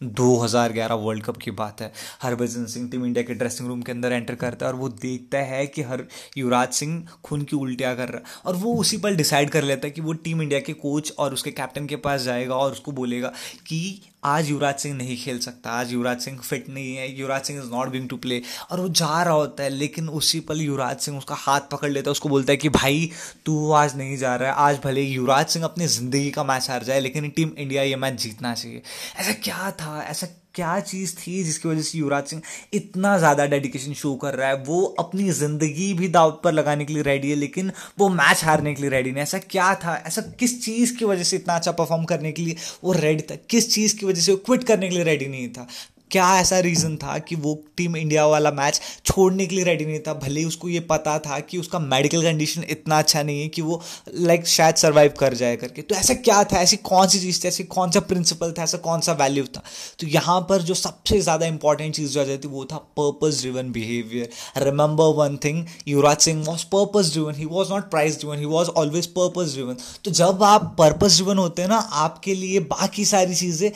2011 world cup की बात है। हरभजन सिंह टीम इंडिया के ड्रेसिंग रूम के अंदर एंटर करता है और वो देखता है कि हर युवराज सिंह खून की उल्टियाँ कर रहा है। और वो उसी पर डिसाइड कर लेता है कि वो टीम इंडिया के कोच और उसके कैप्टन के पास जाएगा और उसको बोलेगा कि आज युवराज सिंह नहीं खेल सकता, आज युवराज सिंह फिट नहीं है, Yuvraj Singh is not going to play और वो जा रहा होता है, लेकिन उसी पल युवराज सिंह उसका हाथ पकड़ लेता है, उसको बोलता है कि भाई तू आज नहीं जा रहा है, आज भले युवराज सिंह अपनी ज़िंदगी का मैच हार जाए, लेकिन टीम इंडिया ये मैच जीतना चाहिए। ऐसा क्या था? ऐसा क्या चीज़ थी जिसकी वजह से युवराज सिंह इतना ज़्यादा डेडिकेशन शो कर रहा है? वो अपनी ज़िंदगी भी दाव पर लगाने के लिए रेडी है, लेकिन वो मैच हारने के लिए रेडी नहीं ऐसा क्या था? ऐसा किस चीज़ की वजह से इतना अच्छा परफॉर्म करने के लिए वो रेडी था? किस चीज़ की वजह से वो क्विट करने के लिए रेडी नहीं था? क्या ऐसा रीज़न था कि वो टीम इंडिया वाला मैच छोड़ने के लिए रेडी नहीं था? भले ही उसको ये पता था कि उसका मेडिकल कंडीशन इतना अच्छा नहीं है कि वो लाइक शायद सर्वाइव कर जाए करके। तो ऐसा क्या था? ऐसी कौन सी चीज़ थी? ऐसी कौन सा प्रिंसिपल था? ऐसा कौन सा वैल्यू था? तो यहाँ पर जो सबसे ज़्यादा इंपॉर्टेंट चीज़ जो आ जाती वो था purpose driven behaviour remember one thing Yuvraj Singh was purpose driven he was not prize driven he was always purpose driven तो जब आप पर्पज ड्रिवन होते हैं ना, आपके लिए बाकी सारी चीज़ें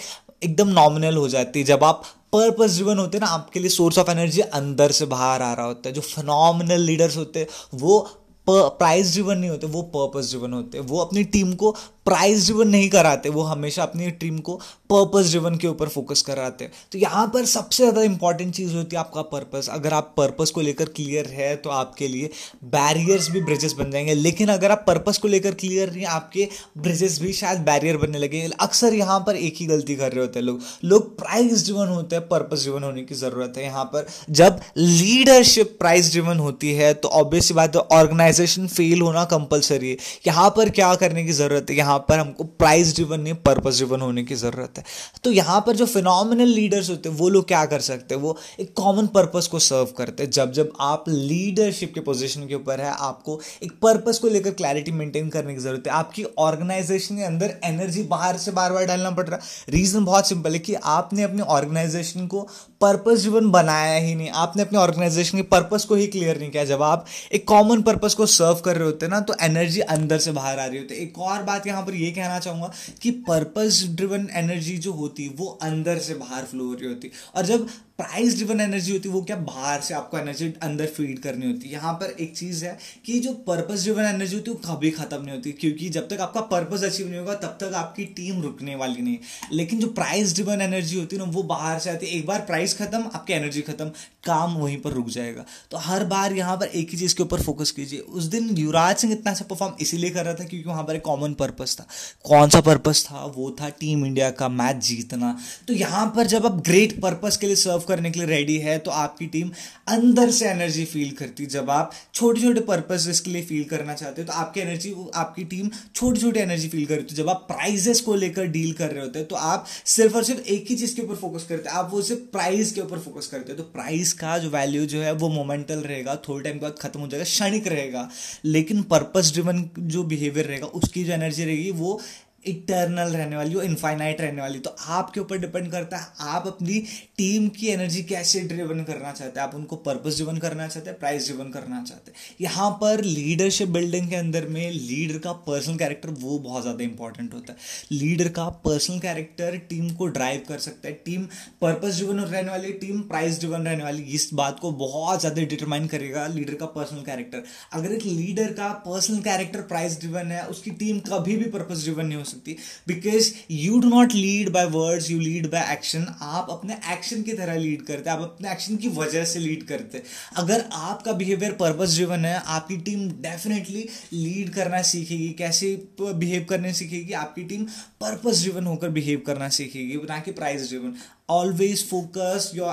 एकदम नॉमिनल हो जाती है। जब आप पर्पस ड्रिवन होते हैं ना, आपके लिए सोर्स ऑफ़ एनर्जी अंदर से बाहर आ रहा होता है। जो फिनोमिनल लीडर्स होते हैं, वो प्राइज ड्रिवन नहीं होते, वो पर्पस ड्रिवन होते। वो अपनी टीम को प्राइज ड्रिवन नहीं कराते, वो हमेशा अपनी टीम को पर्पस ड्रिवन के ऊपर फोकस कराते। हैं तो यहाँ पर सबसे ज़्यादा इंपॉर्टेंट चीज़ होती है आपका पर्पस अगर आप पर्पस को लेकर क्लियर है तो आपके लिए बैरियर्स भी ब्रिजेस बन जाएँगे। लेकिन अगर आप पर्पस को लेकर क्लियर नहीं, आपके ब्रिजेस भी शायद बैरियर बनने लगे। अक्सर यहाँ पर एक ही गलती कर रहे होते हैं लोग। लोग प्राइज ड्रिवन होते हैं पर्पस ड्रिवन होने की ज़रूरत है। यहाँ पर जब लीडरशिप प्राइज ड्रिवन होती है तो ऑब्वियसली बात है ऑर्गेनाइजेशन फेल होना कंपलसरी है। यहाँ पर क्या करने की ज़रूरत है? यहाँ पर हमको प्राइज ड्रिवन नहीं पर्पज ड्रिवन होने की ज़रूरत है। तो यहाँ पर जो फिनोमिनल लीडर्स होते हैं, वो लोग क्या कर सकते हैं? वो एक कॉमन पर्पज को सर्व करते हैं। जब जब आप लीडरशिप के पोजिशन के ऊपर है, आपको एक पर्पज को लेकर क्लैरिटी मेंटेन करने की ज़रूरत है। आपकी ऑर्गेनाइजेशन के अंदर एनर्जी बाहर से बार बार डालना पड़ रहा है। रीज़न बहुत सिंपल है कि आपने अपनी ऑर्गेनाइजेशन को पर्पज ड्रिवन बनाया ही नहीं। आपने अपने ऑर्गेनाइजेशन के पर्पज को ही क्लियर नहीं किया। जब आप एक कॉमन पर्पज को सर्व कर रहे होते हैं ना तो एनर्जी अंदर से बाहर आ रही होती है। एक और बात यहाँ पर ये कहना चाहूँगा कि पर्पस ड्रिवन एनर्जी जो होती है, वो अंदर से बाहर फ्लो हो रही होती है। और जब प्राइस ड्रिवन एनर्जी होती है, वो क्या बाहर से आपको एनर्जी अंदर फ़ीड करनी होती है। यहाँ पर एक चीज़ है कि जो पर्पस ड्रिवन एनर्जी होती है, वो कभी खत्म नहीं होती, क्योंकि जब तक आपका पर्पस अचीव नहीं होगा, तब तक आपकी टीम रुकने वाली नहीं लेकिन जो प्राइस ड्रिवन एनर्जी होती है ना, वो बाहर से आती है। एक बार प्राइस खत्म, आपकी एनर्जी खत्म, काम वहीं पर रुक जाएगा। तो हर बार यहाँ पर एक ही चीज़ के ऊपर फोकस कीजिए। उस दिन युवराज सिंह इतना अच्छा परफॉर्म इसीलिए कर रहा था क्योंकि वहाँ पर एक कॉमन पर्पस था। कौन सा पर्पस था? वो था टीम इंडिया का मैच जीतना। तो यहाँ पर जब आप ग्रेट पर्पस के लिए सर्व करने के लिए रेडी है तो आपकी टीम अंदर से एनर्जी फील करती जब आप छोटे छोटे पर्पज के लिए फील करना चाहते हो तो आपकी एनर्जी आपकी टीम छोटी छोटी एनर्जी फील करती है। जब आप प्राइजेस को लेकर डील कर रहे होते हैं तो आप सिर्फ़ और सिर्फ़ एक ही चीज़ के ऊपर फोकस करते हैं। आप वो सिर्फ़ प्राइस के ऊपर फोकस करते हैं। तो प्राइस का जो वैल्यू जो है, वो मोमेंटल रहेगा, थोड़े टाइम के बाद खत्म हो जाएगा, क्षणिक रहेगा। लेकिन पर्पज ड्रिवन जो बिहेवियर रहेगा उसकी जो एनर्जी रहेगी वो इटर्नल रहने वाली, वो इनफाइनाइट रहने वाली। तो आपके ऊपर डिपेंड करता है, आप अपनी टीम की एनर्जी कैसे ड्रिवन करना चाहते हैं? आप उनको पर्पस ड्रिवन करना चाहते हैं प्राइस ड्रिवन करना चाहते हैं? यहाँ पर लीडरशिप बिल्डिंग के अंदर में लीडर का पर्सनल कैरेक्टर वो बहुत ज़्यादा इंपॉर्टेंट होता है। लीडर का पर्सनल कैरेक्टर टीम को ड्राइव कर सकता है। टीम पर्पस ड्रिवन रहने वाली टीम प्राइस ड्रिवन रहने वाली, इस बात को बहुत ज़्यादा डिटरमाइन करेगा लीडर का पर्सनल कैरेक्टर अगर एक लीडर का पर्सनल कैरेक्टर प्राइस ड्रिवन है, उसकी टीम कभी भी पर्पस ड्रिवन नहीं हो सकती। Because you do not lead by words you lead by action आप अपने एक्शन की तरह लीड करते हैं, आप अपने एक्शन की वजह से लीड करते हैं। अगर आपका बिहेवियर पर्पस ड्रिवन है, आपकी टीम डेफिनेटली लीड करना सीखेगी। कैसे बिहेव करने सीखेगी? आपकी टीम पर्पस ड्रिवन होकर बिहेव करना सीखेगी, ना कि price driven always focus your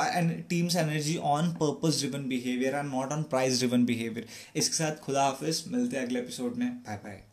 team's energy on purpose driven behavior and not on price driven behavior इसके साथ खुदा हाफिज, मिलते हैं अगले एपिसोड में। Bye bye